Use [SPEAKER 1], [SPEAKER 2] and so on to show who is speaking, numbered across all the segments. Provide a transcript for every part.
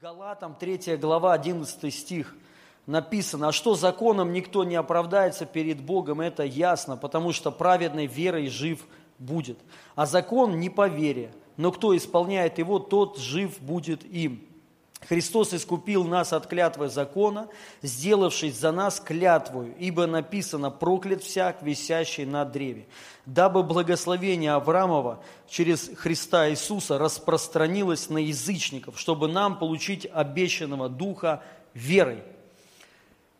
[SPEAKER 1] Галатам 3 глава 11 стих написано, а что законом никто не оправдается перед Богом, это ясно, потому что праведной верой жив будет. А закон не по вере, но кто исполняет его, тот жив будет им. Христос искупил нас от клятвы закона, сделавшись за нас клятвою, ибо написано «проклят всяк, висящий на древе», дабы благословение Авраамова через Христа Иисуса распространилось на язычников, чтобы нам получить обещанного Духа верой.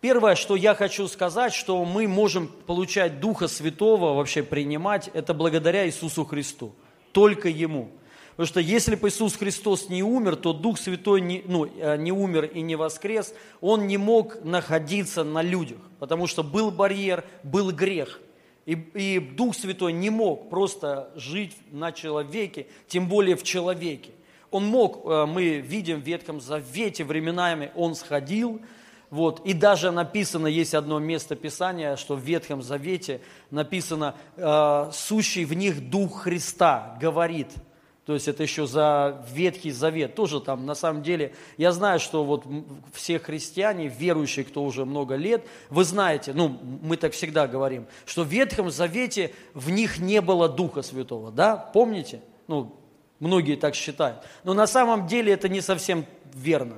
[SPEAKER 1] Первое, что я хочу сказать, что мы можем получать Духа Святого, вообще принимать, это благодаря Иисусу Христу, только Ему – Потому что если бы Иисус Христос не умер, то Дух Святой не, ну, э, не умер и не воскрес, Он не мог находиться на людях, потому что был барьер, был грех. И, и Дух Святой не мог просто жить на человеке, тем более в человеке. Он мог, э, мы видим в Ветхом Завете, временами Он сходил, вот. И даже написано, есть одно место Писания, что в Ветхом Завете написано, э, «сущий в них Дух Христа говорит». То есть это еще за Ветхий Завет. Тоже там, на самом деле, я знаю, что вот все христиане, верующие, кто уже много лет, вы знаете, ну, мы так всегда говорим, что в Ветхом Завете в них не было Духа Святого, да? Помните? Ну, многие так считают. Но на самом деле это не совсем верно.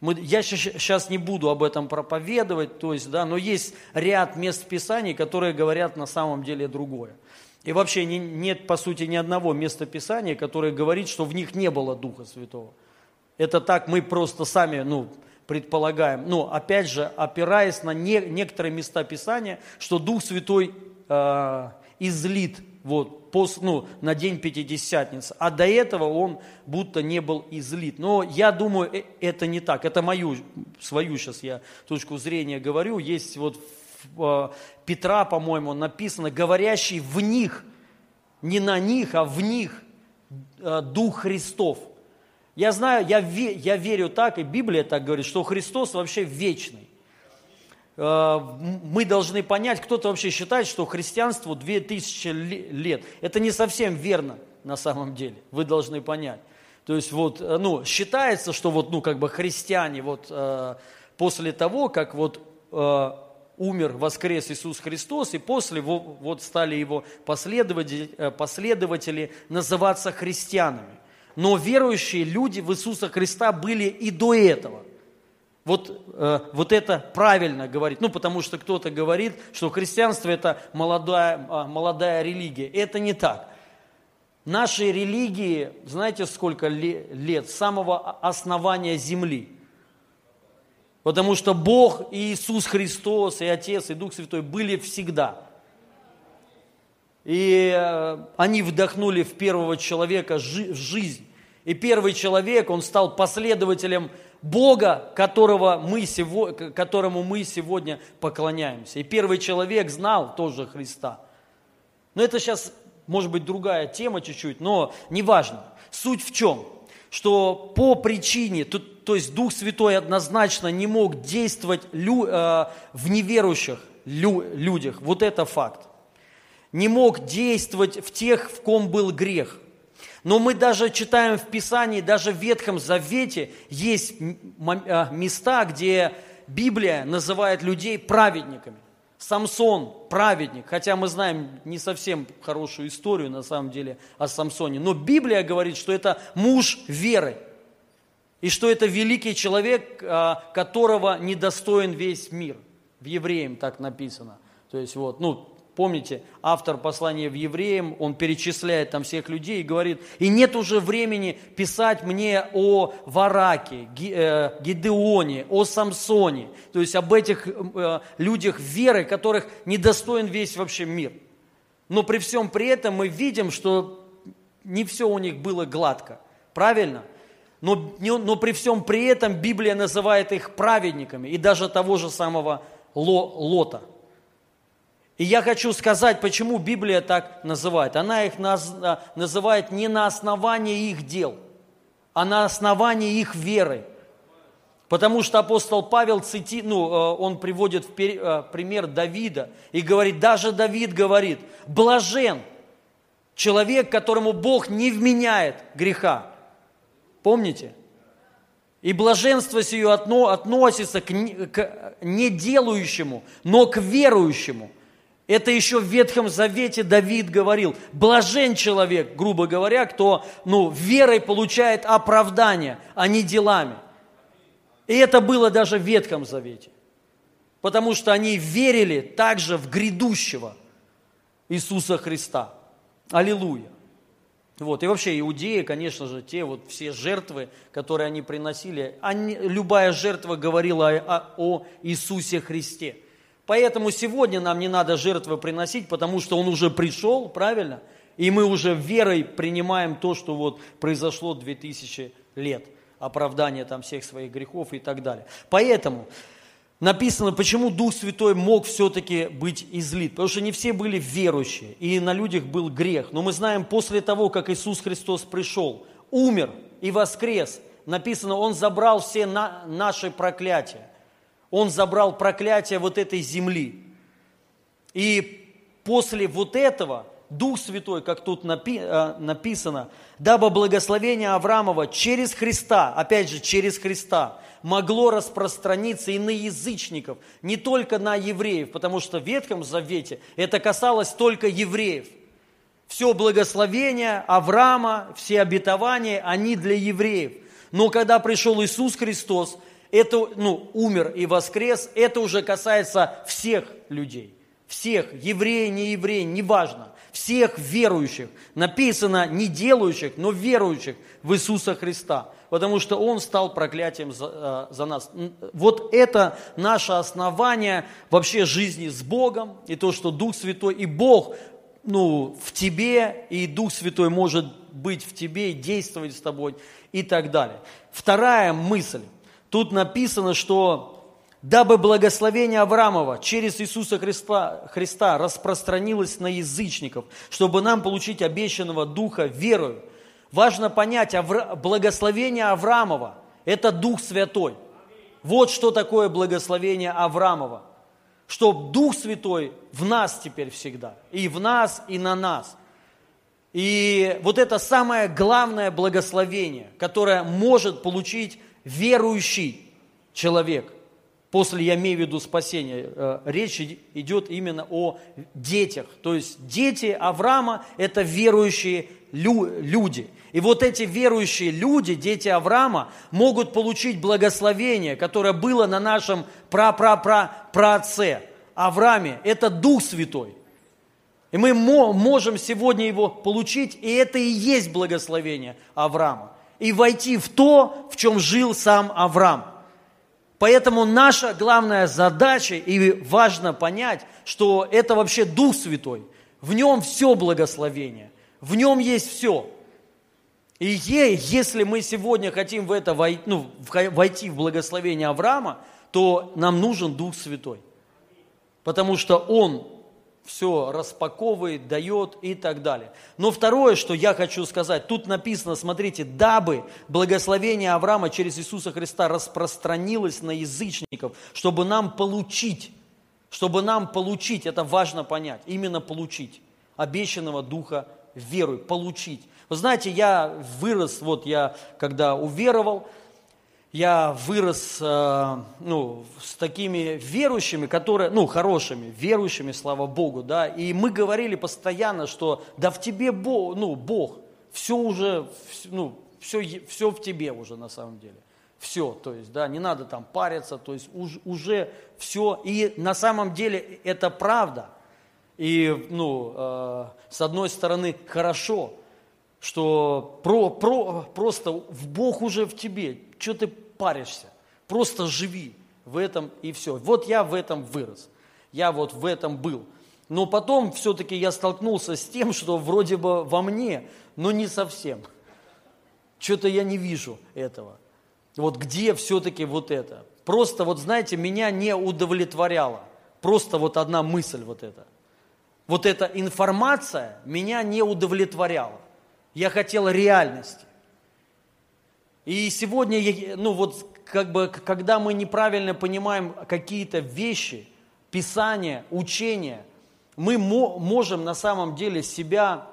[SPEAKER 1] Мы, я сейчас не буду об этом проповедовать, то есть, да, но есть ряд мест Писаний, которые говорят на самом деле другое. И вообще не, нет, по сути, ни одного места Писания, которое говорит, что в них не было Духа Святого. Это так мы просто сами ну, предполагаем. Но опять же, опираясь на не, некоторые места Писания, что Дух Святой э, излит вот, пос, ну, на день Пятидесятницы, а до этого он будто не был излит. Но я думаю, э, это не так. Это мою, свою сейчас я точку зрения говорю. Есть вот Петра, по-моему, написано, говорящий в них, не на них, а в них э, Дух Христов. Я знаю, я, я верю так, и Библия так говорит, что Христос вообще вечный. Э, мы должны понять, кто-то вообще считает, что христианству 2000 лет. Это не совсем верно на самом деле, вы должны понять. То есть вот, ну, считается, что вот, ну, как бы христиане вот после того, как вот умер, воскрес Иисус Христос, и после вот стали его последователи, э, последователи называться христианами. Но верующие люди в Иисуса Христа были и до этого. Вот, э, вот это правильно говорить. Ну, потому что кто-то говорит, что христианство это молодая, а, молодая религия. Это не так. Нашей религии, знаете, сколько лет? С самого основания земли – Потому что Бог и Иисус Христос, и Отец, и Дух Святой были всегда. И э, они вдохнули в первого человека жизнь. И первый человек, он стал последователем Бога, которого мы, которому мы сегодня поклоняемся. И первый человек знал тоже Христа. Но это сейчас, может быть, другая тема чуть-чуть, но неважно. Суть в чем? Что по причине, тут то есть Дух Святой однозначно не мог действовать лю, э, в неверующих лю, людях. Вот это факт. Не мог действовать в тех, в ком был грех. Но мы даже читаем в Писании, даже в Ветхом Завете есть э, места, где Библия называет людей праведниками. Самсон – праведник, хотя мы знаем не совсем хорошую историю на самом деле о Самсоне, но Библия говорит, что это муж веры – и что это великий человек, а, которого недостоин весь мир. В Евреям так написано. То есть вот, ну, помните, автор послания в Евреям, он перечисляет там всех людей и говорит, и нет уже времени писать мне о Вараке, э, Гидеоне, о Самсоне, то есть об этих э, людях веры, которых недостоин весь вообще мир. Но при всем при этом мы видим, что не все у них было гладко. Правильно? Но, но при всем при этом Библия называет их праведниками, и даже того же самого Лота. И я хочу сказать, почему Библия так называет. Она их а, называет не на основании их дел, а на основании их веры. Потому что апостол Павел цити, ну, э, он приводит в э, пример Давида и говорит, даже Давид говорит, блажен человек, которому Бог не вменяет греха. Помните? И блаженство сие относится к не делающему, но к верующему. Это еще в Ветхом Завете Давид говорил, блажен человек, грубо говоря, кто ну, верой получает оправдание, а не делами. И это было даже в Ветхом Завете. Потому что они верили также в грядущего Иисуса Христа. Аллилуйя. Вот. И вообще иудеи, конечно же, те вот все жертвы, которые они приносили, они, любая жертва говорила о, о Иисусе Христе. Поэтому сегодня нам не надо жертвы приносить, потому что Он уже пришел, правильно? И мы уже верой принимаем то, что вот произошло 2000 лет, оправдание там всех своих грехов и так далее. Поэтому написано, почему Дух Святой мог все-таки быть излит. Потому что не все были верующие, и на людях был грех. Но мы знаем, после того, как Иисус Христос пришел, умер и воскрес, написано, Он забрал все на, наши проклятия. Он забрал проклятие вот этой земли. И после вот этого Дух Святой, как тут э, написано, дабы благословение Авраамова через Христа, опять же, через Христа, могло распространиться и на язычников, не только на евреев, потому что в Ветхом Завете это касалось только евреев. Все благословение Авраама, все обетования, они для евреев. Но когда пришел Иисус Христос, это, ну, умер и воскрес, это уже касается всех людей. Всех, евреи, не евреи, неважно всех верующих. Написано не делающих, но верующих в Иисуса Христа, потому что Он стал проклятием за, э, за нас. Вот это наше основание вообще жизни с Богом, и то, что Дух Святой и Бог ну, в тебе, и Дух Святой может быть в тебе и действовать с тобой и так далее. Вторая мысль. Тут написано, что дабы благословение Авраамова через Иисуса Христа, Христа распространилось на язычников, чтобы нам получить обещанного Духа верою. Важно понять, благословение Авраамова – это Дух Святой. Вот что такое благословение Авраамова. Что Дух Святой в нас теперь всегда. И в нас, и на нас. И вот это самое главное благословение, которое может получить верующий человек – после, я имею в виду спасения, э, речь идет именно о детях. То есть дети Авраама – это верующие люди. И вот эти верующие люди, дети Авраама, могут получить благословение, которое было на нашем пра-пра-пра-праотце Аврааме. Это Дух Святой. И мы можем сегодня его получить, и это и есть благословение Авраама. И войти в то, в чем жил сам Авраам. Поэтому наша главная задача, и важно понять, что это вообще Дух Святой. В нем все благословение, в нем есть все. И если мы сегодня хотим в это войти, ну, войти в благословение Авраама, то нам нужен Дух Святой. Потому что Он все распаковывает, дает и так далее. Но второе, что я хочу сказать, тут написано, смотрите, дабы благословение Авраама через Иисуса Христа распространилось на язычников, чтобы нам получить, чтобы нам получить, это важно понять, именно получить обещанного Духа веру, получить. Вы знаете, я вырос, вот я когда уверовал, я вырос э, ну, с такими верующими, которые, ну, хорошими, верующими, слава Богу, да, и мы говорили постоянно, что да в тебе Бог, ну, Бог, все уже, ну, все, все в тебе уже на самом деле. Все, то есть, да, не надо там париться, то есть уж, уже все. И на самом деле это правда. И, ну, э, с одной стороны, хорошо, что про, про, просто в Бог уже в тебе. Что ты паришься? Просто живи в этом и все. Вот я в этом вырос. Я вот в этом был. Но потом все-таки я столкнулся с тем, что вроде бы во мне, но не совсем. Что-то я не вижу этого. Вот где все-таки вот это? Просто вот, знаете, меня не удовлетворяло. Просто вот одна мысль вот эта. Вот эта информация меня не удовлетворяла. Я хотел реальности. И сегодня, ну вот, как бы, когда мы неправильно понимаем какие-то вещи, Писания, учения, мы можем на самом деле себя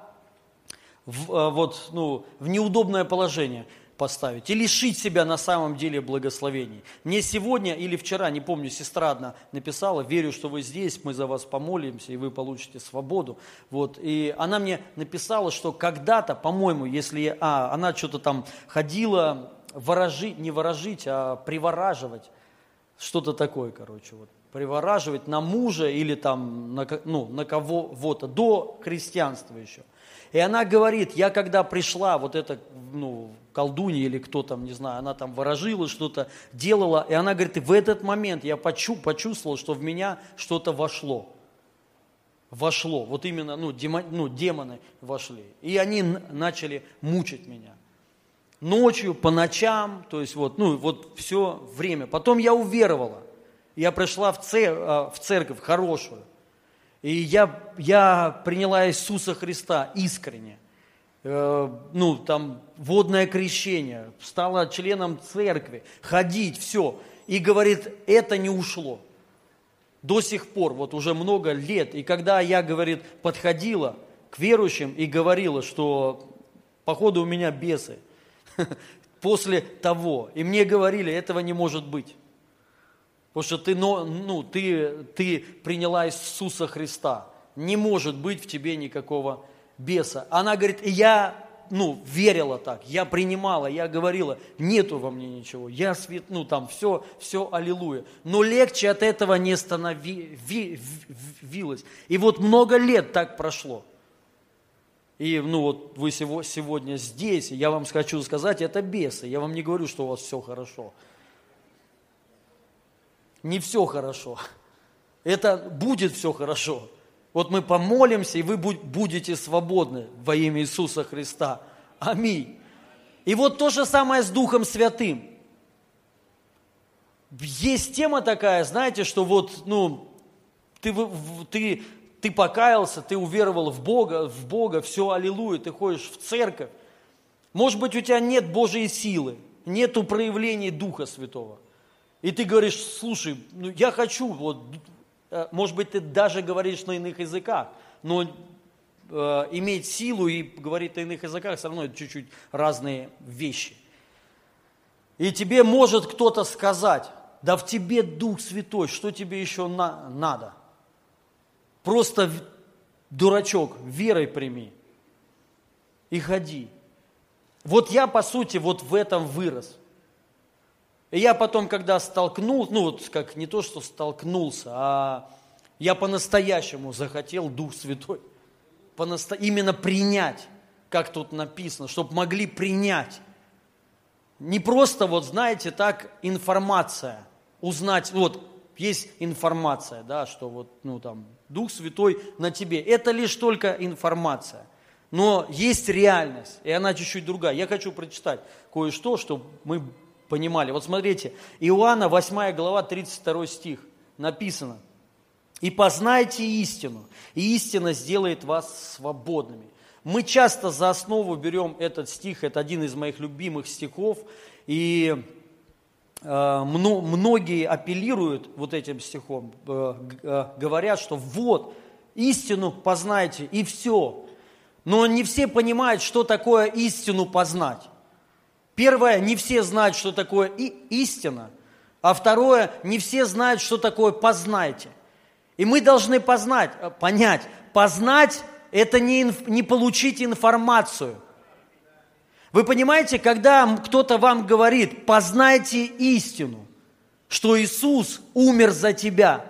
[SPEAKER 1] в, э, вот, ну, в неудобное положение. Поставить и лишить себя на самом деле благословений. Мне сегодня или вчера, не помню, сестра одна написала, верю, что вы здесь, мы за вас помолимся, и вы получите свободу. Вот. И она мне написала, что когда-то, по-моему, если а, она что-то там ходила, ворожить, не ворожить, а привораживать, что-то такое, короче, вот привораживать на мужа или там на, ну, на кого-то, до христианства еще. И она говорит, я когда пришла, вот эта ну, колдунья или кто там, не знаю, она там ворожила что-то, делала, и она говорит, в этот момент я почу, почувствовал, что в меня что-то вошло. Вошло, вот именно, ну, демон, ну, демоны вошли. И они начали мучить меня. Ночью, по ночам, то есть вот, ну, вот все время. Потом я уверовала. Я пришла в, цер, а, в церковь хорошую. И я, я приняла Иисуса Христа искренне. Э, ну, там, водное крещение, стала членом церкви, ходить, все. И говорит, это не ушло. До сих пор, вот уже много лет. И когда я, говорит, подходила к верующим и говорила, что походу у меня бесы, после того, и мне говорили, этого не может быть. Потому что ты, ну, ты, ты приняла Иисуса Христа. Не может быть в тебе никакого беса. Она говорит, я ну, верила так, я принимала, я говорила, нету во мне ничего, я свет, ну, там, все, все, аллилуйя. Но легче от этого не становилось. И вот много лет так прошло. И, ну, вот вы сегодня здесь, я вам хочу сказать, это бесы. Я вам не говорю, что у вас все хорошо не все хорошо. Это будет все хорошо. Вот мы помолимся, и вы будете свободны во имя Иисуса Христа. Аминь. И вот то же самое с Духом Святым. Есть тема такая, знаете, что вот, ну, ты, ты, ты покаялся, ты уверовал в Бога, в Бога, все, аллилуйя, ты ходишь в церковь. Может быть, у тебя нет Божьей силы, нету проявлений Духа Святого – и ты говоришь, слушай, ну я хочу, вот, может быть, ты даже говоришь на иных языках, но э, иметь силу и говорить на иных языках все равно это чуть-чуть разные вещи. И тебе может кто-то сказать, да в тебе Дух Святой, что тебе еще на, надо? Просто дурачок, верой прими и ходи. Вот я, по сути, вот в этом вырос. И я потом, когда столкнулся, ну вот как не то, что столкнулся, а я по-настоящему захотел Дух Святой. По-насто... Именно принять, как тут написано, чтобы могли принять. Не просто, вот знаете, так информация, узнать, вот есть информация, да, что вот, ну там, Дух Святой на тебе. Это лишь только информация. Но есть реальность, и она чуть-чуть другая. Я хочу прочитать кое-что, чтобы мы понимали. Вот смотрите, Иоанна 8 глава 32 стих написано. «И познайте истину, и истина сделает вас свободными». Мы часто за основу берем этот стих, это один из моих любимых стихов, и э, многие апеллируют вот этим стихом, э, э, говорят, что вот, истину познайте, и все. Но не все понимают, что такое истину познать. Первое, не все знают, что такое истина, а второе, не все знают, что такое познайте. И мы должны познать, э, понять, познать – это не, не получить информацию. Вы понимаете, когда кто-то вам говорит, познайте истину, что Иисус умер за тебя,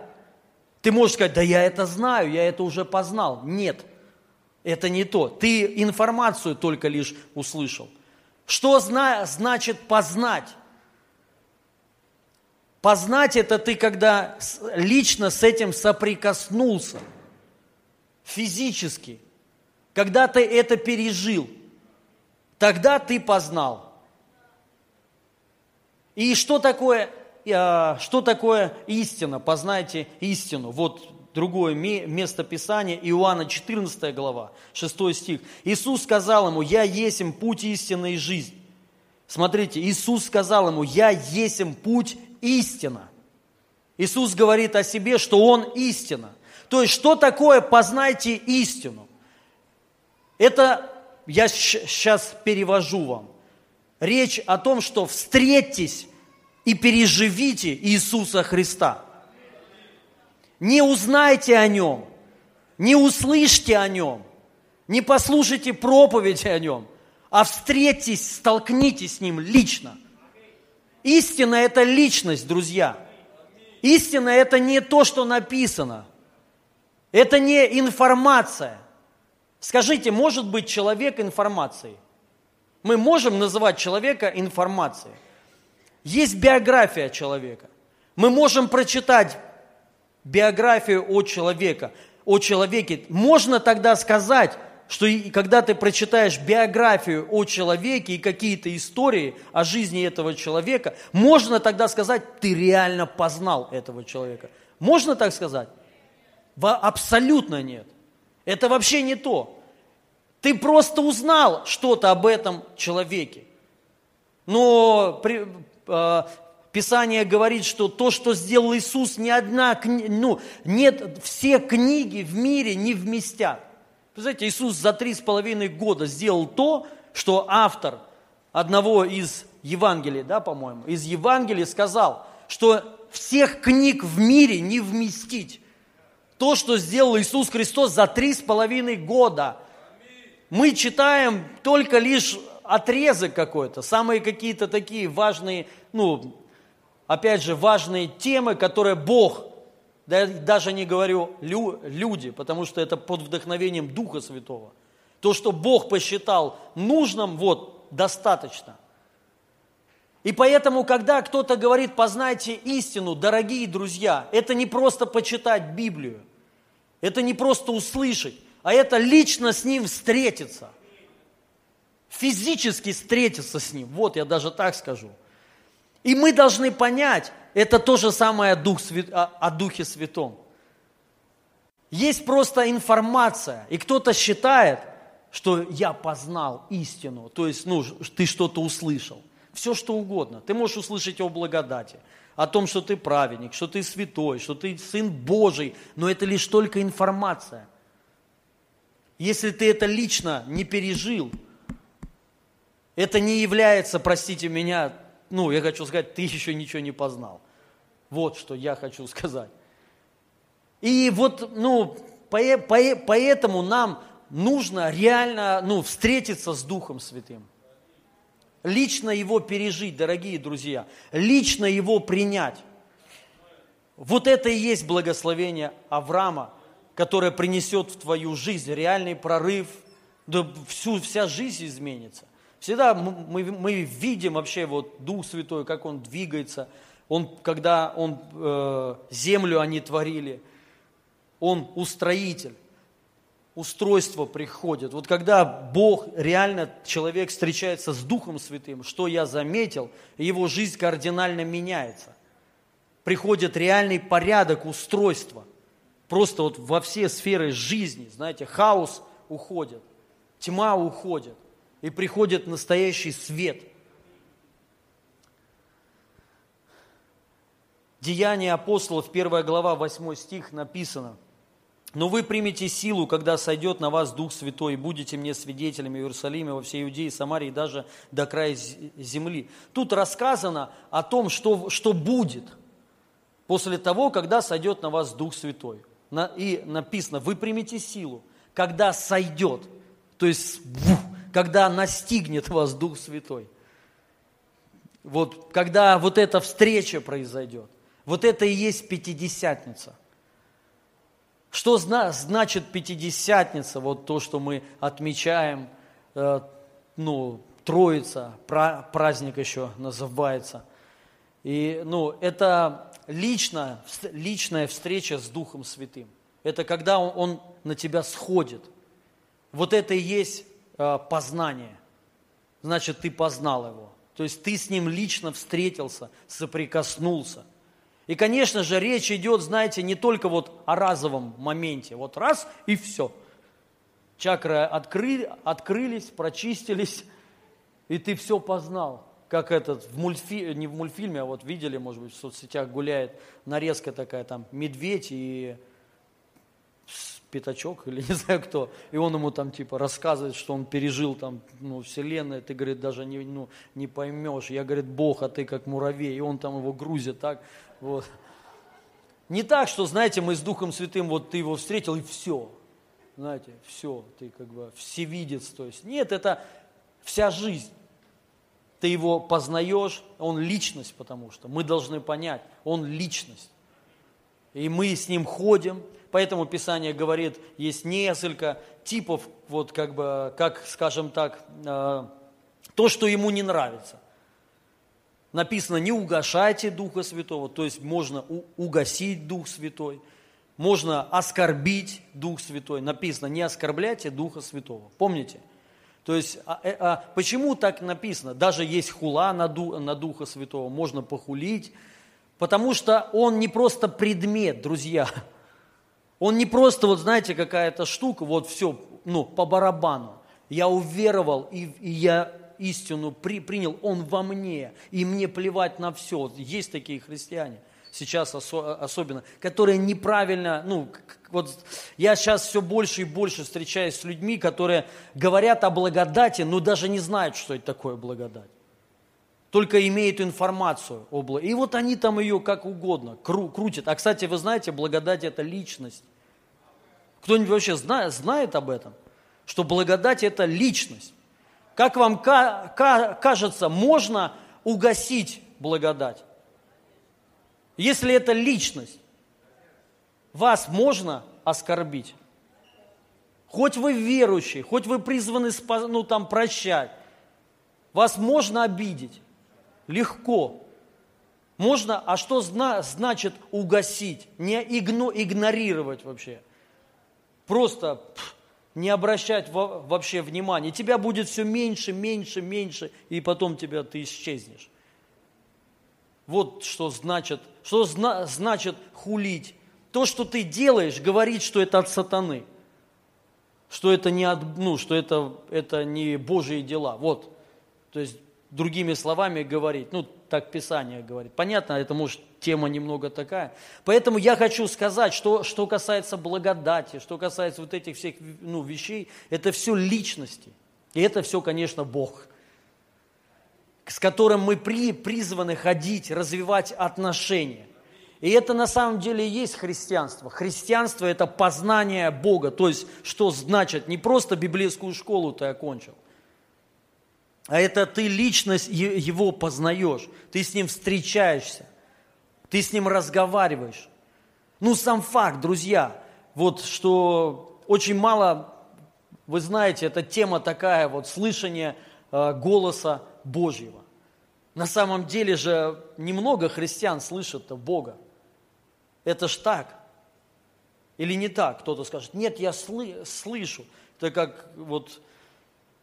[SPEAKER 1] ты можешь сказать, да я это знаю, я это уже познал. Нет, это не то. Ты информацию только лишь услышал. Что зна значит познать? Познать это ты, когда лично с этим соприкоснулся, физически, когда ты это пережил, тогда ты познал. И что такое, а, что такое истина? Познайте истину. Вот другое место Писания, Иоанна 14 глава, 6 стих. Иисус сказал ему, я есим путь истины и жизнь. Смотрите, Иисус сказал ему, я есим путь истина. Иисус говорит о себе, что Он истина. То есть, что такое познайте истину? Это я сейчас перевожу вам. речь о том, что встретьтесь и переживите Иисуса Христа. Не узнайте о Нем, не услышьте о Нем, не послушайте проповеди о Нем, а встретьтесь, столкнитесь с Ним лично. Истина – это личность, друзья. Истина – это не то, что написано. Это не информация. Скажите, может быть человек информацией? Мы можем называть человека информацией. Есть биография человека. Мы можем прочитать биографию о человека, о человеке. Можно тогда сказать, что когда ты прочитаешь биографию о человеке и какие-то истории о жизни этого человека, можно тогда сказать, ты реально познал этого человека. Можно так сказать? Абсолютно нет. Это вообще не то. Ты просто узнал что-то об этом человеке. Но Э, Писание говорит, что то, что сделал Иисус, ни одна, ну, нет, все книги в мире не вместят. Знаете, Иисус за три с половиной года сделал то, что автор одного из Евангелий, да, по-моему, из Евангелий сказал, что всех книг в мире не вместить. То, что сделал Иисус Христос за три с половиной года. Мы читаем только лишь отрезок какой-то, самые какие-то такие важные, ну, опять же, важные темы, которые Бог, да, даже не говорю лю, люди, потому что это под вдохновением Духа Святого. То, что Бог посчитал нужным, вот, достаточно. И поэтому, когда кто-то говорит, познайте истину, дорогие друзья, это не просто почитать Библию, это не просто услышать, а это лично с ним встретиться – физически встретиться с Ним. Вот я даже так скажу. И мы должны понять, это то же самое Дух, о Духе Святом. Есть просто информация, и кто-то считает, что я познал истину, то есть ну, ты что-то услышал. Все что угодно. Ты можешь услышать о благодати, о том, что ты праведник, что ты святой, что ты сын Божий, но это лишь только информация. Если ты это лично не пережил – это не является, простите меня, ну, я хочу сказать, ты еще ничего не познал. Вот что я хочу сказать. И вот, ну, поэтому нам нужно реально, ну, встретиться с Духом Святым. Лично его пережить, дорогие друзья. Лично его принять. Вот это и есть благословение Авраама, которое принесет в твою жизнь реальный прорыв, да всю, вся жизнь изменится. Всегда мы, мы видим вообще вот Дух Святой, как Он двигается. Он, когда Он э, землю они творили, Он устроитель. Устройство приходит. Вот когда Бог, реально человек встречается с Духом Святым, что я заметил, его жизнь кардинально меняется. Приходит реальный порядок, устройства. Просто вот во все сферы жизни, знаете, хаос уходит, тьма уходит и приходит настоящий свет. Деяния апостолов, 1 глава, 8 стих написано. «Но вы примете силу, когда сойдет на вас Дух Святой, и будете мне свидетелями в Иерусалиме, во всей Иудее, Самарии, и даже до края земли». Тут рассказано о том, что, что будет после того, когда сойдет на вас Дух Святой. И написано, вы примете силу, когда сойдет. То есть, когда настигнет вас Дух Святой. Вот когда вот эта встреча произойдет. Вот это и есть Пятидесятница. Что значит Пятидесятница? Вот то, что мы отмечаем, э, ну, Троица, праздник еще называется. И, ну, это лично, личная встреча с Духом Святым. Это когда он, он на тебя сходит. Вот это и есть познание. Значит, ты познал его. То есть ты с ним лично встретился, соприкоснулся. И, конечно же, речь идет, знаете, не только вот о разовом моменте. Вот раз и все. Чакры откры, открылись, прочистились, и ты все познал. Как этот, в мультфи, не в мультфильме, а вот видели, может быть, в соцсетях гуляет нарезка такая, там, медведь и пятачок или не знаю кто, и он ему там типа рассказывает, что он пережил там, ну, вселенную, ты, говорит, даже не, ну, не поймешь. Я, говорит, Бог, а ты как муравей, и он там его грузит так, вот. Не так, что, знаете, мы с Духом Святым, вот ты его встретил, и все, знаете, все, ты как бы всевидец, то есть. Нет, это вся жизнь. Ты его познаешь, он личность, потому что мы должны понять, он личность. И мы с ним ходим, поэтому Писание говорит, есть несколько типов, вот как бы, как, скажем так, э, то, что ему не нравится. Написано, не угошайте Духа Святого, то есть можно угасить Дух Святой, можно оскорбить Дух Святой. Написано, не оскорбляйте Духа Святого. Помните? То есть, а, э, а, почему так написано? Даже есть хула на, ду, на Духа Святого, можно похулить, Потому что он не просто предмет, друзья. Он не просто, вот знаете, какая-то штука, вот все, ну, по барабану. Я уверовал, и, и я истину при, принял, он во мне, и мне плевать на все. Есть такие христиане, сейчас осо, особенно, которые неправильно, ну, вот я сейчас все больше и больше встречаюсь с людьми, которые говорят о благодати, но даже не знают, что это такое благодать только имеют информацию. И вот они там ее как угодно крутят. А, кстати, вы знаете, благодать – это личность. Кто-нибудь вообще знает, знает об этом? Что благодать – это личность. Как вам кажется, можно угасить благодать? Если это личность, вас можно оскорбить. Хоть вы верующий, хоть вы призваны ну, там, прощать, вас можно обидеть легко. Можно, а что зна, значит угасить? Не игно, игнорировать вообще. Просто не обращать во, вообще внимания. Тебя будет все меньше, меньше, меньше, и потом тебя ты исчезнешь. Вот что значит, что зна, значит хулить. То, что ты делаешь, говорит, что это от сатаны. Что это не, от, ну, что это, это не Божьи дела. Вот. То есть другими словами говорить. Ну, так Писание говорит. Понятно, это может тема немного такая. Поэтому я хочу сказать, что, что касается благодати, что касается вот этих всех ну, вещей, это все личности. И это все, конечно, Бог, с которым мы при, призваны ходить, развивать отношения. И это на самом деле и есть христианство. Христианство – это познание Бога. То есть, что значит, не просто библейскую школу ты окончил – а это ты личность его познаешь, ты с ним встречаешься, ты с ним разговариваешь. Ну, сам факт, друзья, вот что очень мало, вы знаете, эта тема такая, вот слышание э, голоса Божьего. На самом деле же немного христиан слышат Бога. Это ж так. Или не так? Кто-то скажет, нет, я сlı, слышу. Это как вот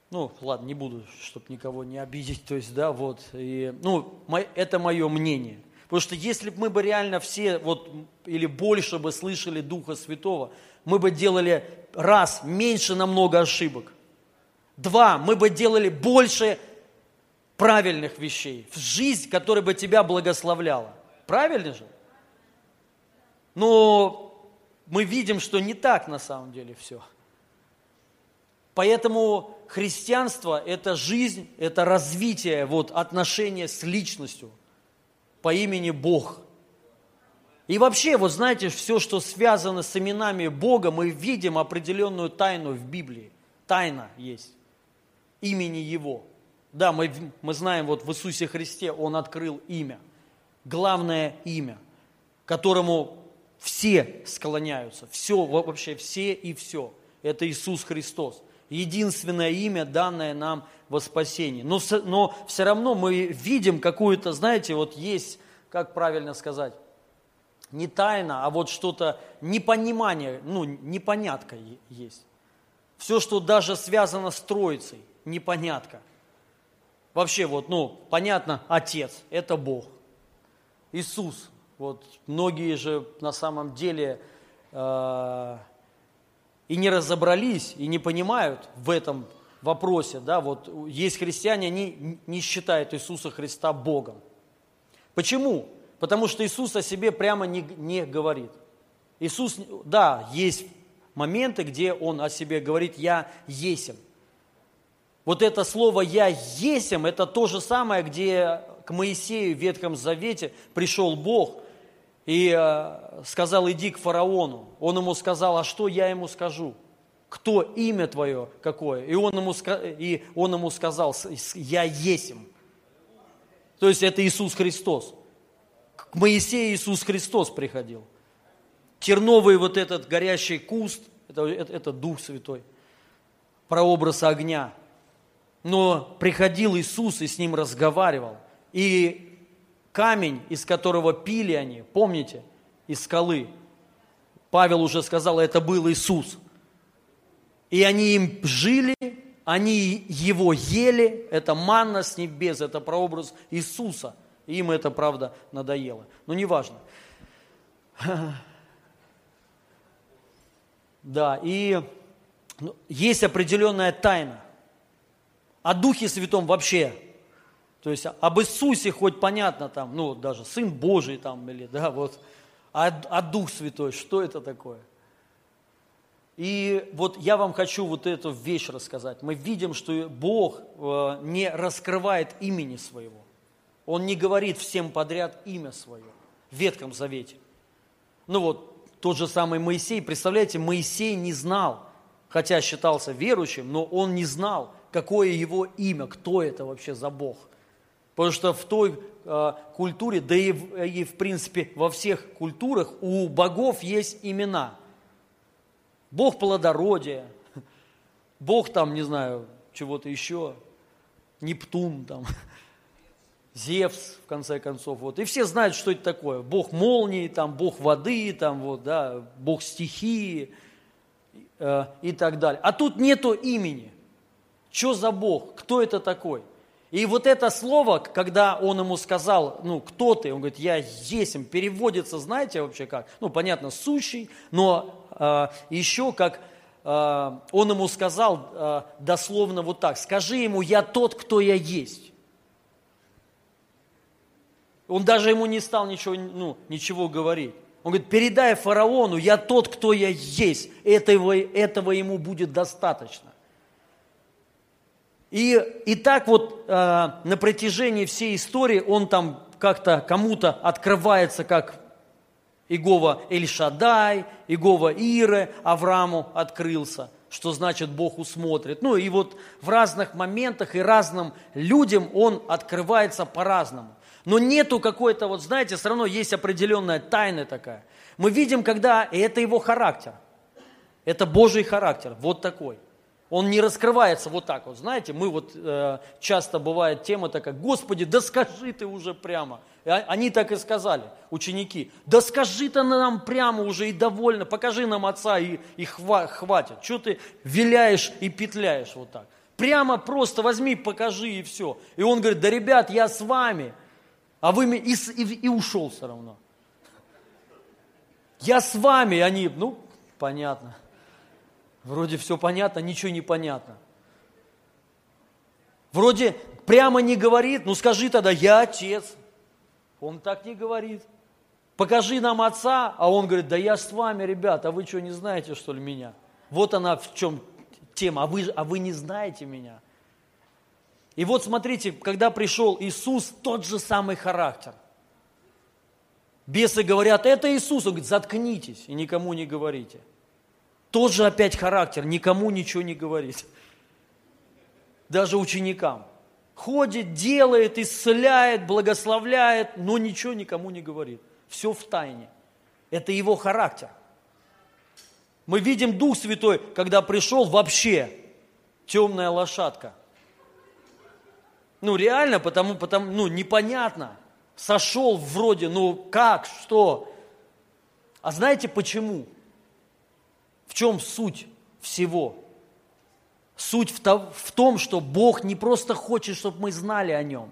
[SPEAKER 1] ну, ладно, не буду, чтобы никого не обидеть, то есть, да, вот, и, ну, это мое мнение. Потому что если бы мы бы реально все, вот, или больше бы слышали Духа Святого, мы бы делали, раз, меньше намного ошибок. Два, мы бы делали больше правильных вещей, в жизнь, которая бы тебя благословляла. Правильно же? Но мы видим, что не так на самом деле все. Поэтому христианство – это жизнь, это развитие вот, отношения с личностью по имени Бог. И вообще, вот знаете, все, что связано с именами Бога, мы видим определенную тайну в Библии. Тайна есть имени Его. Да, мы, мы знаем, вот в Иисусе Христе Он открыл имя. Главное имя, которому все склоняются. Все, вообще все и все. Это Иисус Христос единственное имя, данное нам во спасении. Но, но все равно мы видим какую-то, знаете, вот есть, как правильно сказать, не тайна, а вот что-то непонимание, ну, непонятка есть. Все, что даже связано с Троицей, непонятка. Вообще, вот, ну, понятно, Отец, это Бог. Иисус, вот, многие же на самом деле э, и не разобрались, и не понимают в этом вопросе, да, вот есть христиане, они не считают Иисуса Христа Богом. Почему? Потому что Иисус о себе прямо не, не говорит. Иисус, да, есть моменты, где он о себе говорит «я есем». Вот это слово «я есем» – это то же самое, где к Моисею в Ветхом Завете пришел Бог и э, сказал «иди к фараону». Он ему сказал «а что я ему скажу?» кто имя твое какое. И он ему, и он ему сказал, я есим. То есть это Иисус Христос. К Моисею Иисус Христос приходил. Терновый вот этот горящий куст, это, это, это Дух Святой, прообраз огня. Но приходил Иисус и с ним разговаривал. И камень, из которого пили они, помните, из скалы, Павел уже сказал, это был Иисус – и они им жили, они его ели, это манна с небес, это прообраз Иисуса. Им это, правда, надоело. Но неважно. Да, и ну, есть определенная тайна. О Духе Святом вообще. То есть об Иисусе хоть понятно там, ну даже Сын Божий там или, да, вот. А, а Дух Святой, что это такое? И вот я вам хочу вот эту вещь рассказать. Мы видим, что Бог э, не раскрывает имени своего. Он не говорит всем подряд имя свое в Ветхом Завете. Ну вот, тот же самый Моисей, представляете, Моисей не знал, хотя считался верующим, но он не знал, какое его имя, кто это вообще за Бог. Потому что в той э, культуре, да и в, и в принципе во всех культурах у богов есть имена – Бог плодородия, Бог там, не знаю, чего-то еще, Нептун там, Зевс, в конце концов, вот. И все знают, что это такое. Бог молнии, там, Бог воды, там, вот, да, Бог стихии э, и так далее. А тут нету имени. Что за Бог? Кто это такой? И вот это слово, когда он ему сказал, ну, кто ты? Он говорит, я есим, переводится, знаете вообще как? Ну, понятно, сущий, но э, еще как э, он ему сказал э, дословно вот так, скажи ему, я тот, кто я есть. Он даже ему не стал ничего, ну, ничего говорить. Он говорит, передай фараону, я тот, кто я есть. Этого, этого ему будет достаточно. И, и так вот э, на протяжении всей истории он там как-то кому-то открывается как Игова Эльшадай, Игова Ире Аврааму открылся, что значит Бог усмотрит. Ну и вот в разных моментах и разным людям он открывается по-разному. Но нету какой-то, вот знаете, все равно есть определенная тайна такая. Мы видим, когда, и это его характер, это Божий характер, вот такой. Он не раскрывается вот так вот. Знаете, мы вот э, часто бывает тема такая, Господи, да скажи ты уже прямо. И они так и сказали, ученики, да скажи ты нам прямо уже и довольно, покажи нам Отца и, и хва, хватит. Что ты виляешь и петляешь вот так? Прямо просто возьми, покажи и все. И он говорит, да ребят, я с вами. А вы и, и, и ушел все равно. Я с вами, они, ну, понятно. Вроде все понятно, ничего не понятно. Вроде прямо не говорит, ну скажи тогда, я отец. Он так не говорит. Покажи нам отца, а он говорит, да я с вами, ребят, а вы что, не знаете, что ли, меня? Вот она в чем тема, а вы, а вы не знаете меня. И вот смотрите, когда пришел Иисус, тот же самый характер. Бесы говорят, это Иисус. Он говорит, заткнитесь и никому не говорите. Тот же опять характер, никому ничего не говорит. Даже ученикам. Ходит, делает, исцеляет, благословляет, но ничего никому не говорит. Все в тайне. Это его характер. Мы видим Дух Святой, когда пришел вообще темная лошадка. Ну, реально, потому, потому, ну, непонятно. Сошел вроде, ну, как, что? А знаете почему? Чем суть всего? Суть в том, что Бог не просто хочет, чтобы мы знали о Нем,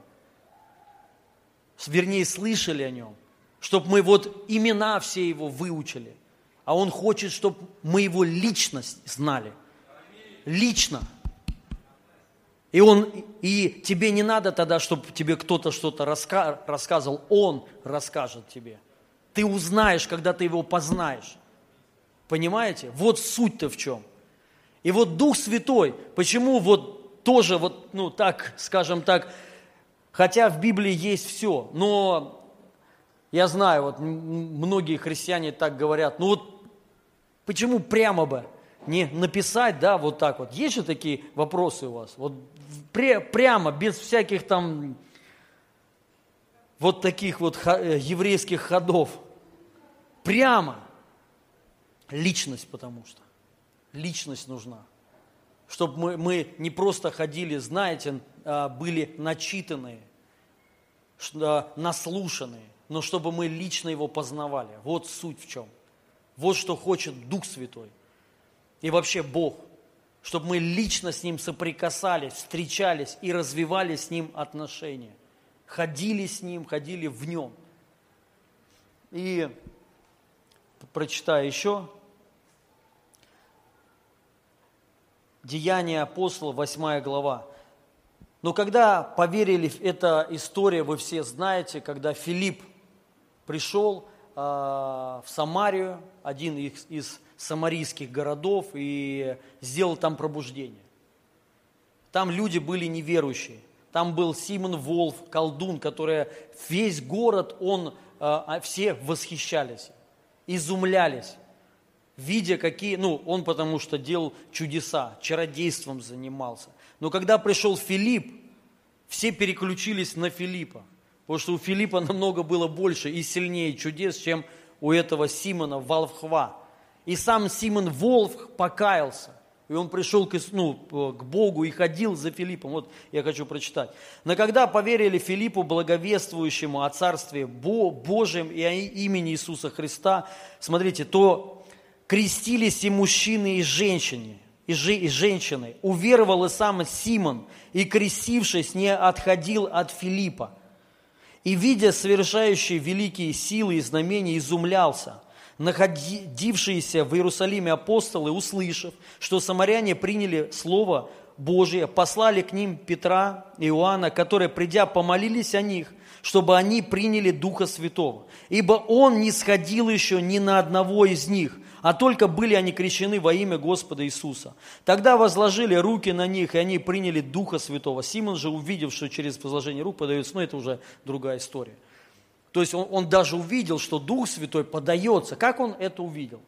[SPEAKER 1] вернее, слышали о Нем, чтобы мы вот имена все Его выучили, а Он хочет, чтобы мы Его личность знали. Лично. И, он, и тебе не надо тогда, чтобы тебе кто-то что-то раска, рассказывал, Он расскажет тебе. Ты узнаешь, когда ты Его познаешь. Понимаете? Вот суть-то в чем. И вот Дух Святой, почему вот тоже вот, ну так, скажем так, хотя в Библии есть все, но я знаю, вот многие христиане так говорят, ну вот почему прямо бы не написать, да, вот так вот. Есть же такие вопросы у вас? Вот пря прямо, без всяких там вот таких вот э, еврейских ходов. Прямо. Личность потому что. Личность нужна. Чтобы мы, мы не просто ходили, знаете, а, были начитанные, наслушанные, но чтобы мы лично его познавали. Вот суть в чем. Вот что хочет Дух Святой. И вообще Бог. Чтобы мы лично с Ним соприкасались, встречались и развивали с Ним отношения. Ходили с Ним, ходили в Нем. И прочитаю еще. Деяния апостола, 8 глава. Но когда поверили, эта история вы все знаете, когда Филипп пришел э, в Самарию, один из, самарийских городов, и сделал там пробуждение. Там люди были неверующие. Там был Симон Волф, колдун, который весь город, он, э, все восхищались, изумлялись, видя какие, ну, он потому что делал чудеса, чародейством занимался. Но когда пришел Филипп, все переключились на Филиппа – Потому что у Филиппа намного было больше и сильнее чудес, чем у этого Симона Волхва. И сам Симон Волх покаялся. И он пришел к, ну, к Богу и ходил за Филиппом. Вот я хочу прочитать. Но когда поверили Филиппу, благовествующему о Царстве Божьем и о имени Иисуса Христа, смотрите, то крестились и мужчины, и женщины, и, же, и женщины. Уверовал и сам Симон, и крестившись, не отходил от Филиппа и, видя совершающие великие силы и знамения, изумлялся. Находившиеся в Иерусалиме апостолы, услышав, что самаряне приняли Слово Божие, послали к ним Петра и Иоанна, которые, придя, помолились о них, чтобы они приняли Духа Святого. Ибо Он не сходил еще ни на одного из них, а только были они крещены во имя Господа Иисуса. Тогда возложили руки на них, и они приняли Духа Святого. Симон же, увидев, что через возложение рук подается, но ну, это уже другая история. То есть он, он даже увидел, что Дух Святой подается. Как он это увидел?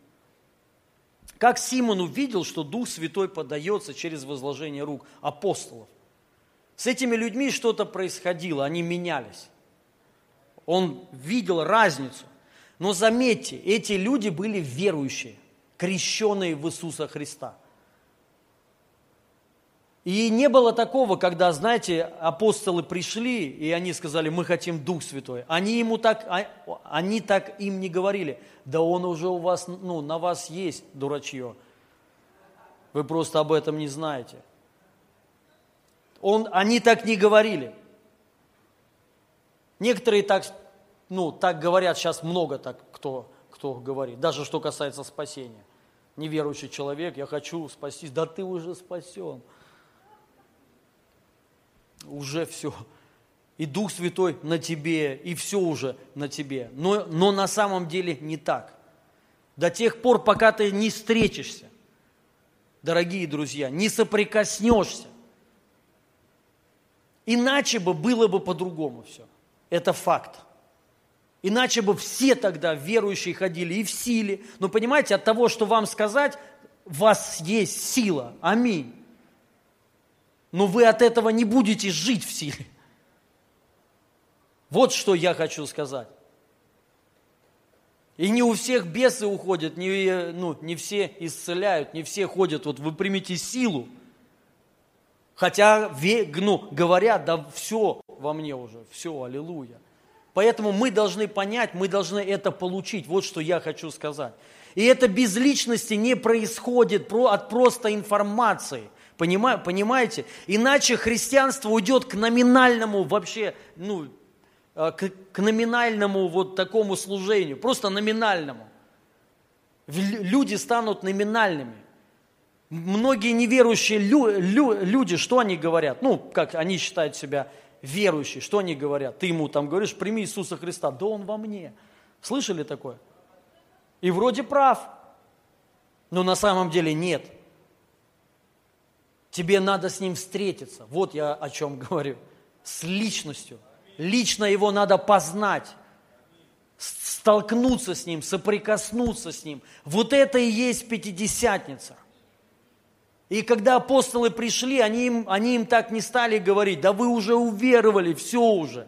[SPEAKER 1] Как Симон увидел, что Дух Святой подается через возложение рук апостолов? С этими людьми что-то происходило, они менялись. Он видел разницу. Но заметьте, эти люди были верующие, крещенные в Иисуса Христа. И не было такого, когда, знаете, апостолы пришли, и они сказали, мы хотим Дух Святой. Они, ему так, а, они так им не говорили, да он уже у вас, ну, на вас есть, дурачье. Вы просто об этом не знаете. Он, они так не говорили. Некоторые так ну, так говорят сейчас много так, кто, кто говорит, даже что касается спасения. Неверующий человек, я хочу спастись, да ты уже спасен. Уже все. И Дух Святой на тебе, и все уже на тебе. Но, но на самом деле не так. До тех пор, пока ты не встретишься, дорогие друзья, не соприкоснешься. Иначе бы было бы по-другому все. Это факт. Иначе бы все тогда верующие ходили и в силе. Но понимаете, от того, что вам сказать, у вас есть сила. Аминь. Но вы от этого не будете жить в силе. Вот что я хочу сказать. И не у всех бесы уходят, не, ну, не все исцеляют, не все ходят, вот вы примите силу. Хотя ну, говорят, да все во мне уже, все, аллилуйя. Поэтому мы должны понять, мы должны это получить. Вот что я хочу сказать. И это без личности не происходит от просто информации. Понимаете? Иначе христианство уйдет к номинальному вообще, ну, э, к, к номинальному вот такому служению, просто номинальному. Люди станут номинальными. Многие неверующие лю, лю, люди, что они говорят? Ну, как они считают себя верующий, что они говорят? Ты ему там говоришь, прими Иисуса Христа, да он во мне. Слышали такое? И вроде прав. Но на самом деле нет. Тебе надо с ним встретиться. Вот я о чем говорю. С личностью. Лично его надо познать, столкнуться с ним, соприкоснуться с ним. Вот это и есть Пятидесятница. И когда апостолы пришли, они им, они им так не стали говорить, да вы уже уверовали, все уже.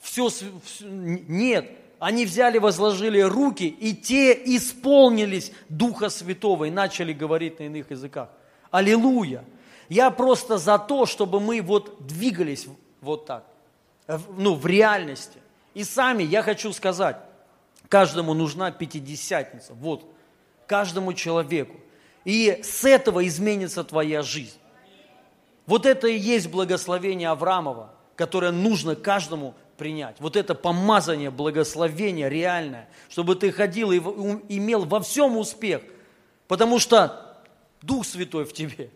[SPEAKER 1] Все, все, нет, они взяли, возложили руки, и те исполнились Духа Святого и начали говорить на иных языках. Аллилуйя! Я просто за то, чтобы мы вот двигались вот так, ну, в реальности. И сами, я хочу сказать, каждому нужна пятидесятница, вот, каждому человеку. И с этого изменится твоя жизнь. Вот это и есть благословение Авраамова, которое нужно каждому принять. Вот это помазание, благословение реальное, чтобы ты ходил и имел во всем успех, потому что Дух Святой в тебе.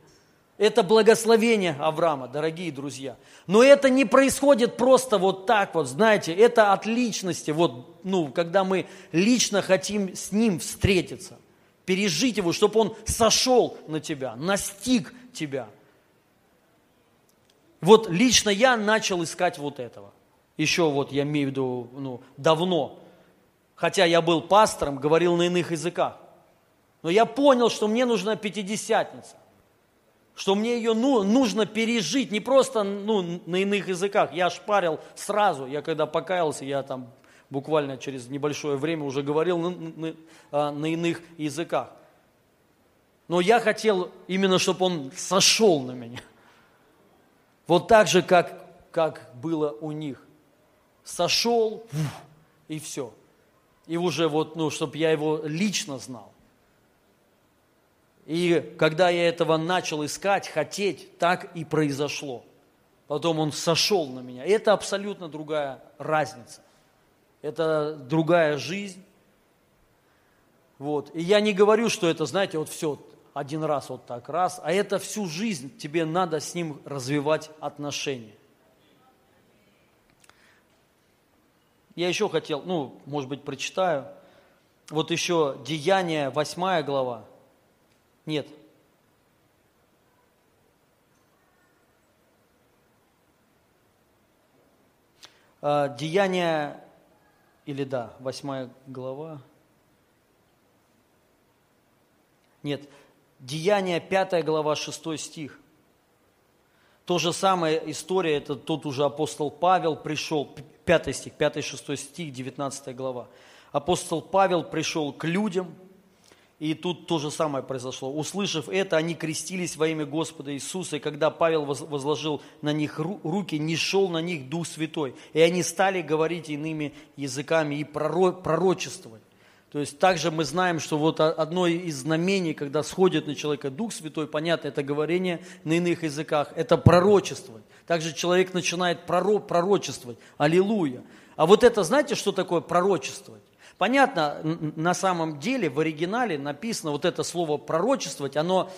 [SPEAKER 1] Это благословение Авраама, дорогие друзья. Но это не происходит просто вот так вот, знаете, это от личности, вот, ну, когда мы лично хотим с ним встретиться, пережить его, чтобы он сошел на тебя, настиг тебя. Вот лично я начал искать вот этого. Еще вот я имею в виду, ну, давно. Хотя я был пастором, говорил на иных языках. Но я понял, что мне нужна пятидесятница что мне ее ну, нужно пережить, не просто ну, на иных языках. Я шпарил сразу, я когда покаялся, я там буквально через небольшое время уже говорил на, на, а, на иных языках. Но я хотел именно, чтобы он сошел на меня. Вот так же, как, как было у них. Сошел, и все. И уже вот, ну, чтобы я его лично знал. И когда я этого начал искать, хотеть, так и произошло. Потом он сошел на меня. Это абсолютно другая разница. Это другая жизнь. Вот. И я не говорю, что это, знаете, вот все один раз вот так раз, а это всю жизнь тебе надо с ним развивать отношения. Я еще хотел, ну, может быть, прочитаю. Вот еще Деяние, 8 глава. Нет. А, Деяние, или да, восьмая глава. Нет, Деяние, пятая глава, шестой стих. То же самое история, это тот уже апостол Павел пришел, пятый стих, пятый, шестой стих, девятнадцатая глава. Апостол Павел пришел к людям – и тут то же самое произошло. Услышав это, они крестились во имя Господа Иисуса, и когда Павел возложил на них руки, не шел на них Дух Святой. И они стали говорить иными языками и пророчествовать. То есть также мы знаем, что вот одно из знамений, когда сходит на человека Дух Святой, понятно, это говорение на иных языках, это пророчествовать. Также человек начинает пророчествовать. Аллилуйя. А вот это, знаете, что такое пророчествовать? Понятно, на самом деле в оригинале написано вот это слово пророчествовать, оно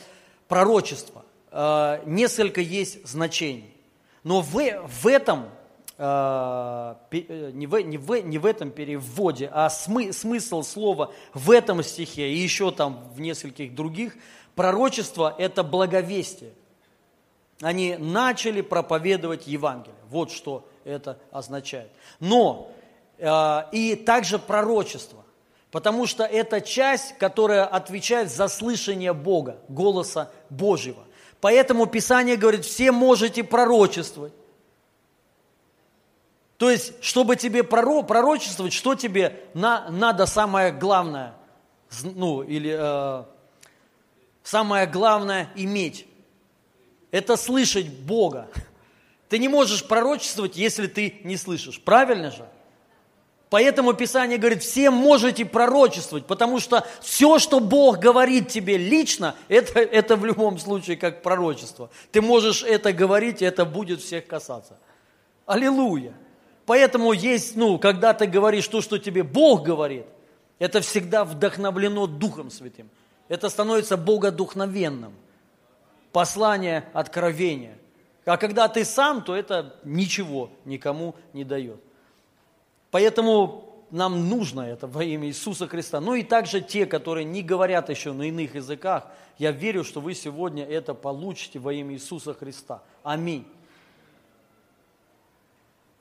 [SPEAKER 1] пророчество. Э, несколько есть значений. Но в, в этом, э, э, не, в, не, в, не в этом переводе, а смы, смысл слова в этом стихе и еще там в нескольких других, пророчество – это благовестие. Они начали проповедовать Евангелие. Вот что это означает. Но и также пророчество, потому что это часть, которая отвечает за слышание Бога, голоса Божьего. Поэтому Писание говорит, все можете пророчествовать. То есть, чтобы тебе пророчествовать, что тебе на, надо самое главное, ну, или э, самое главное иметь? Это слышать Бога. Ты не можешь пророчествовать, если ты не слышишь. Правильно же? Поэтому Писание говорит, все можете пророчествовать, потому что все, что Бог говорит тебе лично, это, это в любом случае как пророчество. Ты можешь это говорить, и это будет всех касаться. Аллилуйя. Поэтому есть, ну, когда ты говоришь то, что тебе Бог говорит, это всегда вдохновлено Духом Святым. Это становится богодухновенным. Послание, откровение. А когда ты сам, то это ничего никому не дает. Поэтому нам нужно это во имя Иисуса Христа. Ну и также те, которые не говорят еще на иных языках, я верю, что вы сегодня это получите во имя Иисуса Христа. Аминь.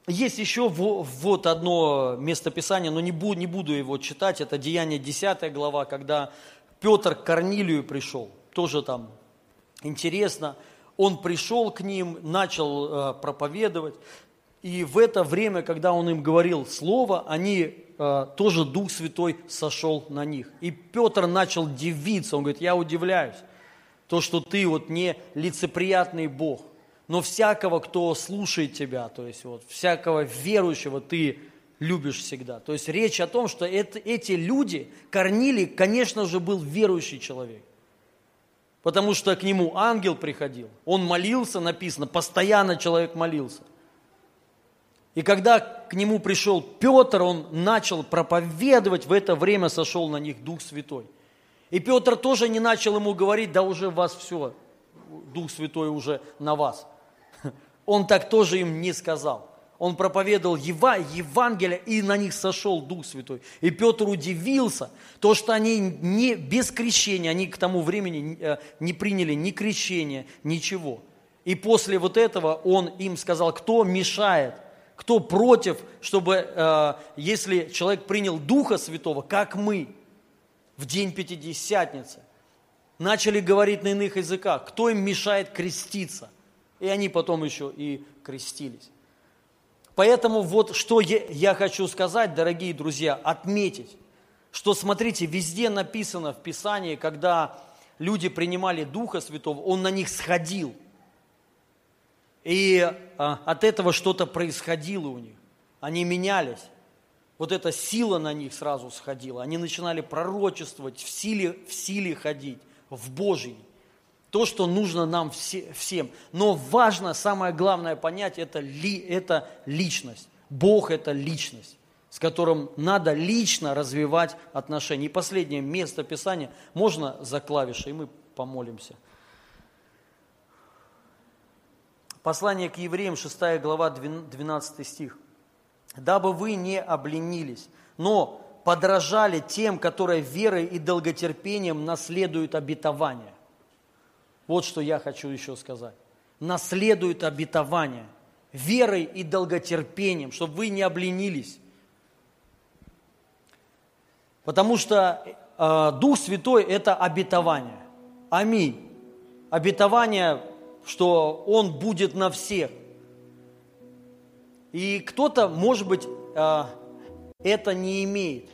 [SPEAKER 1] Есть еще вот одно местописание, но не буду, его читать. Это Деяние 10 глава, когда Петр к Корнилию пришел. Тоже там интересно. Он пришел к ним, начал э, проповедовать. И в это время, когда он им говорил слово, они э, тоже Дух Святой сошел на них. И Петр начал дивиться. Он говорит, я удивляюсь, то, что ты вот не лицеприятный Бог но всякого, кто слушает тебя, то есть вот всякого верующего ты любишь всегда. То есть речь о том, что это, эти люди, Корнилий, конечно же, был верующий человек. Потому что к нему ангел приходил, он молился, написано, постоянно человек молился. И когда к нему пришел Петр, он начал проповедовать, в это время сошел на них Дух Святой. И Петр тоже не начал ему говорить, да уже вас все, Дух Святой уже на вас. Он так тоже им не сказал. Он проповедовал Ева, Евангелие, и на них сошел Дух Святой. И Петр удивился, то, что они не, без крещения, они к тому времени э, не приняли ни крещения, ничего. И после вот этого он им сказал, кто мешает, кто против, чтобы, э, если человек принял Духа Святого, как мы, в день Пятидесятницы, начали говорить на иных языках, кто им мешает креститься – и они потом еще и крестились. Поэтому вот что я хочу сказать, дорогие друзья, отметить, что смотрите, везде написано в Писании, когда люди принимали Духа Святого, Он на них сходил. И а, от этого что-то происходило у них. Они менялись. Вот эта сила на них сразу сходила. Они начинали пророчествовать, в силе, в силе ходить, в Божьей то, что нужно нам все, всем. Но важно, самое главное понять, это, ли, это личность. Бог – это личность, с которым надо лично развивать отношения. И последнее место Писания. Можно за клавиши, и мы помолимся. Послание к евреям, 6 глава, 12 стих. «Дабы вы не обленились, но подражали тем, которые верой и долготерпением наследуют обетование». Вот что я хочу еще сказать. Наследует обетование верой и долготерпением, чтобы вы не обленились. Потому что э, Дух Святой – это обетование. Аминь. Обетование, что Он будет на всех. И кто-то, может быть, э, это не имеет.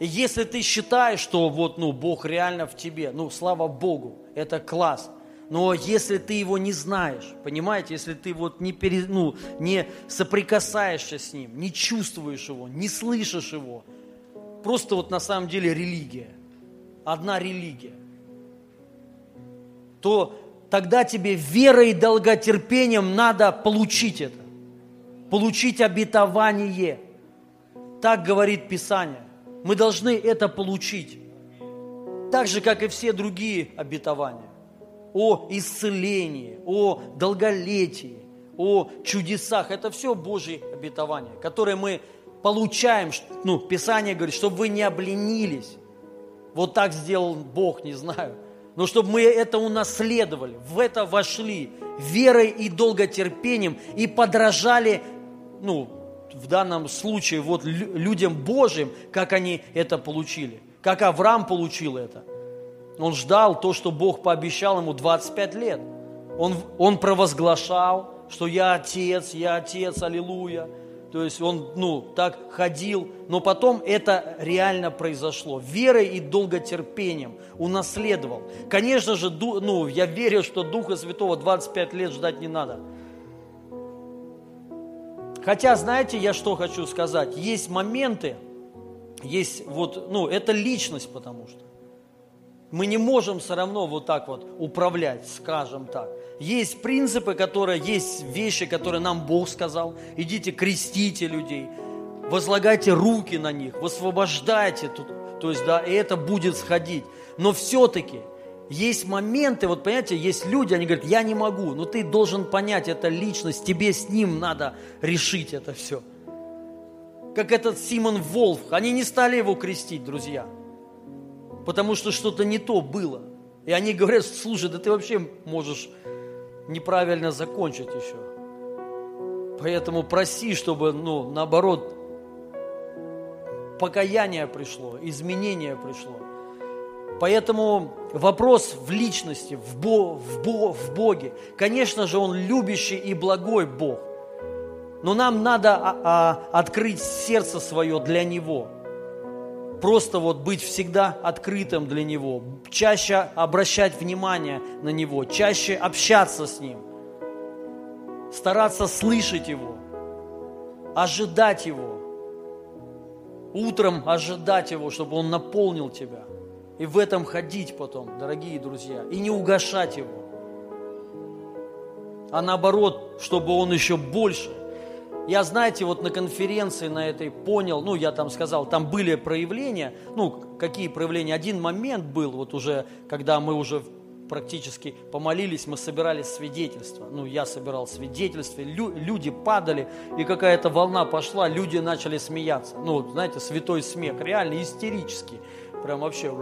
[SPEAKER 1] И если ты считаешь, что вот, ну, Бог реально в тебе, ну, слава Богу, это класс. Но если ты его не знаешь, понимаете, если ты вот не, пере, ну, не соприкасаешься с ним, не чувствуешь его, не слышишь его, просто вот на самом деле религия, одна религия, то тогда тебе верой и долготерпением надо получить это, получить обетование. Так говорит Писание. Мы должны это получить так же, как и все другие обетования, о исцелении, о долголетии, о чудесах. Это все Божьи обетования, которые мы получаем. Ну, Писание говорит, чтобы вы не обленились. Вот так сделал Бог, не знаю. Но чтобы мы это унаследовали, в это вошли верой и долготерпением и подражали, ну, в данном случае, вот людям Божьим, как они это получили как Авраам получил это. Он ждал то, что Бог пообещал ему 25 лет. Он, он провозглашал, что я отец, я отец, аллилуйя. То есть он, ну, так ходил, но потом это реально произошло. Верой и долготерпением унаследовал. Конечно же, ну, я верю, что Духа Святого 25 лет ждать не надо. Хотя, знаете, я что хочу сказать? Есть моменты, есть вот, ну, это личность, потому что мы не можем все равно вот так вот управлять, скажем так. Есть принципы, которые, есть вещи, которые нам Бог сказал. Идите, крестите людей, возлагайте руки на них, высвобождайте тут, то есть, да, и это будет сходить. Но все-таки есть моменты, вот понимаете, есть люди, они говорят, я не могу, но ты должен понять, это личность, тебе с ним надо решить это все. как этот Симон Волф. Они не стали его крестить, друзья, потому что что-то не то было. И они говорят, слушай, да ты вообще можешь неправильно закончить еще. Поэтому проси, чтобы, ну, наоборот, покаяние пришло, изменение пришло. Поэтому вопрос в личности, в, Бо, в, Бо, в Боге. Конечно же, Он любящий и благой Бог. Но нам надо а, а, открыть сердце свое для Него. Просто вот быть всегда открытым для Него. Чаще обращать внимание на Него. Чаще общаться с Ним. Стараться слышать Его. Ожидать Его. Утром ожидать Его, чтобы Он наполнил тебя – и в этом ходить потом, дорогие друзья, и не угошать его. А наоборот, чтобы он еще больше. Я, знаете, вот на конференции на этой понял, ну, я там сказал, там были проявления, ну, какие проявления? Один момент был, вот уже, когда мы уже практически помолились, мы собирали свидетельства. Ну, я собирал свидетельства, лю, люди падали, и какая-то волна пошла, люди начали смеяться. Ну, знаете, святой смех, реально истерический прям вообще,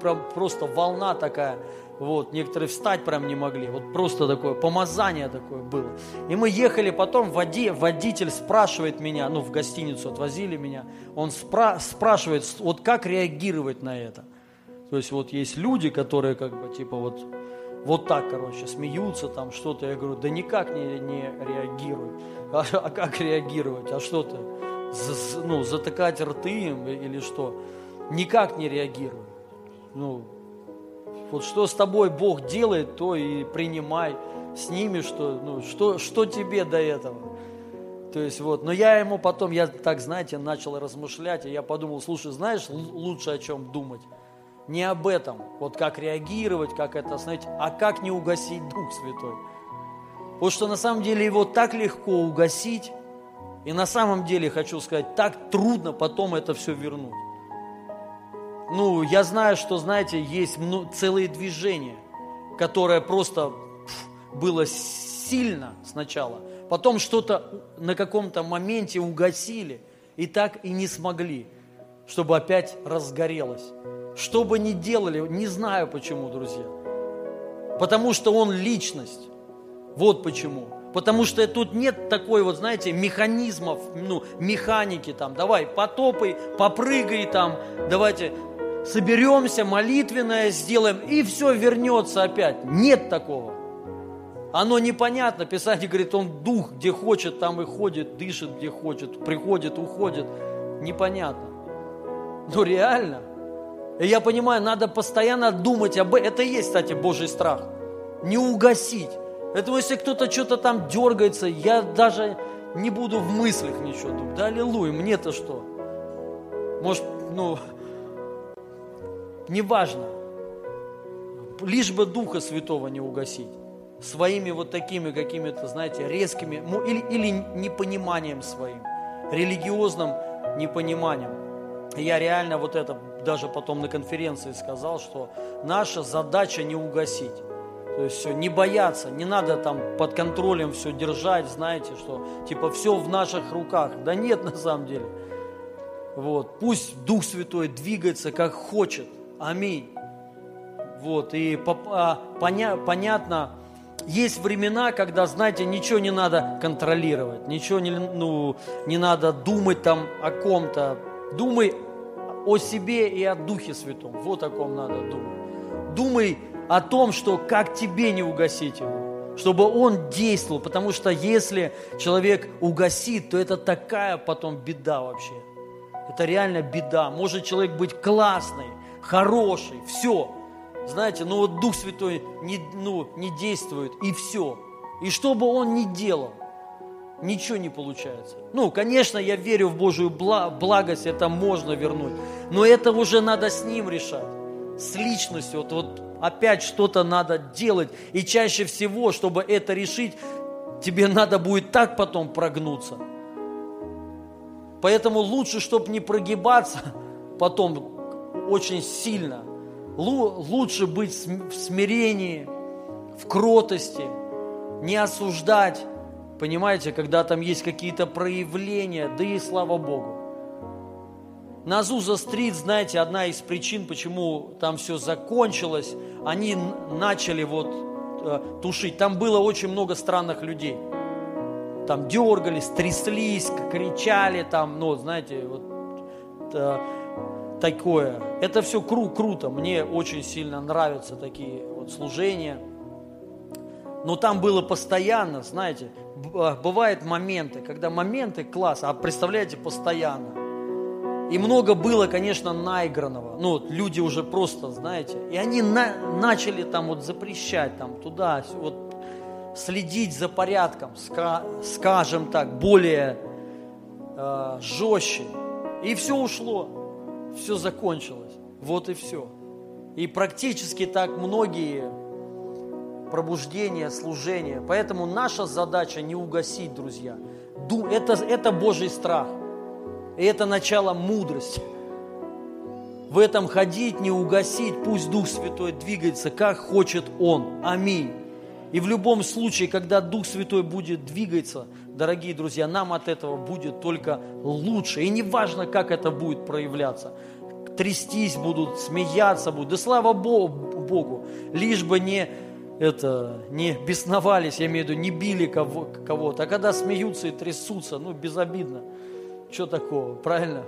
[SPEAKER 1] прям просто волна такая. Вот, некоторые встать прям не могли. Вот просто такое, помазание такое было. И мы ехали потом, води, водитель спрашивает меня, ну, в гостиницу отвозили меня, он спра- спрашивает, вот как реагировать на это. То есть вот есть люди, которые как бы типа вот, вот так, короче, смеются там что-то. Я говорю, да никак не, не реагируй. А, а как реагировать? А что ты? ну, затыкать рты им или что? никак не реагирует. Ну, вот что с тобой Бог делает, то и принимай. С ними что, ну, что, что тебе до этого? То есть вот, но я ему потом, я так, знаете, начал размышлять, и я подумал, слушай, знаешь, лучше о чем думать? Не об этом, вот как реагировать, как это, знаете, а как не угасить Дух Святой. Потому что на самом деле его так легко угасить, и на самом деле, хочу сказать, так трудно потом это все вернуть ну, я знаю, что, знаете, есть целые движения, которое просто было сильно сначала, потом что-то на каком-то моменте угасили, и так и не смогли, чтобы опять разгорелось. Что бы ни делали, не знаю почему, друзья. Потому что он личность. Вот почему. Потому что тут нет такой вот, знаете, механизмов, ну, механики там, давай, потопай, попрыгай там, давайте, соберемся, молитвенное сделаем, и все вернется опять. Нет такого. Оно непонятно. Писание говорит, он дух, где хочет, там и ходит, дышит, где хочет, приходит, уходит. Непонятно. Но реально. И я понимаю, надо постоянно думать об этом. Это и есть, кстати, Божий страх. Не угасить. Поэтому если кто-то что-то там дергается, я даже не буду в мыслях ничего думать. Да аллилуйя, мне-то что? Может, ну, неважно, лишь бы Духа Святого не угасить своими вот такими какими-то, знаете, резкими, ну, или, или непониманием своим, религиозным непониманием. я реально вот это даже потом на конференции сказал, что наша задача не угасить. То есть все, не бояться, не надо там под контролем все держать, знаете, что типа все в наших руках. Да нет на самом деле. Вот, пусть Дух Святой двигается как хочет. Аминь. Вот, и а, поня, понятно, есть времена, когда, знаете, ничего не надо контролировать, ничего не, ну, не надо думать там о ком-то. Думай о себе и о Духе Святом. Вот о ком надо думать. Думай о том, что как тебе не угасить его, чтобы он действовал, потому что если человек угасит, то это такая потом беда вообще. Это реально беда. Может человек быть классный, хороший, все. Знаете, ну вот Дух Святой не, ну, не действует, и все. И что бы он ни делал, ничего не получается. Ну, конечно, я верю в Божию благость, это можно вернуть, но это уже надо с ним решать, с личностью. Вот, вот опять что-то надо делать, и чаще всего, чтобы это решить, тебе надо будет так потом прогнуться. Поэтому лучше, чтобы не прогибаться потом очень сильно. Лучше быть в смирении, в кротости, не осуждать, понимаете, когда там есть какие-то проявления, да и слава Богу. На Зуза-стрит, знаете, одна из причин, почему там все закончилось, они начали вот э, тушить. Там было очень много странных людей. Там дергались, тряслись, кричали, там, ну, знаете, вот э, такое. Это все кру круто, мне очень сильно нравятся такие вот служения. Но там было постоянно, знаете, а, бывают моменты, когда моменты класс, а представляете, постоянно. И много было, конечно, наигранного. Ну, люди уже просто, знаете, и они на, начали там вот запрещать, там туда, вот следить за порядком, ска, скажем так, более э, жестче. И все ушло все закончилось. Вот и все. И практически так многие пробуждения, служения. Поэтому наша задача не угасить, друзья. Это, это Божий страх. И это начало мудрости. В этом ходить, не угасить, пусть Дух Святой двигается, как хочет Он. Аминь. И в любом случае, когда Дух Святой будет двигаться, дорогие друзья, нам от этого будет только лучше. И не важно, как это будет проявляться. Трястись будут, смеяться будут. Да слава Богу, лишь бы не, это, не бесновались, я имею в виду, не били кого, кого-то. А когда смеются и трясутся, ну, безобидно. Что такого, правильно?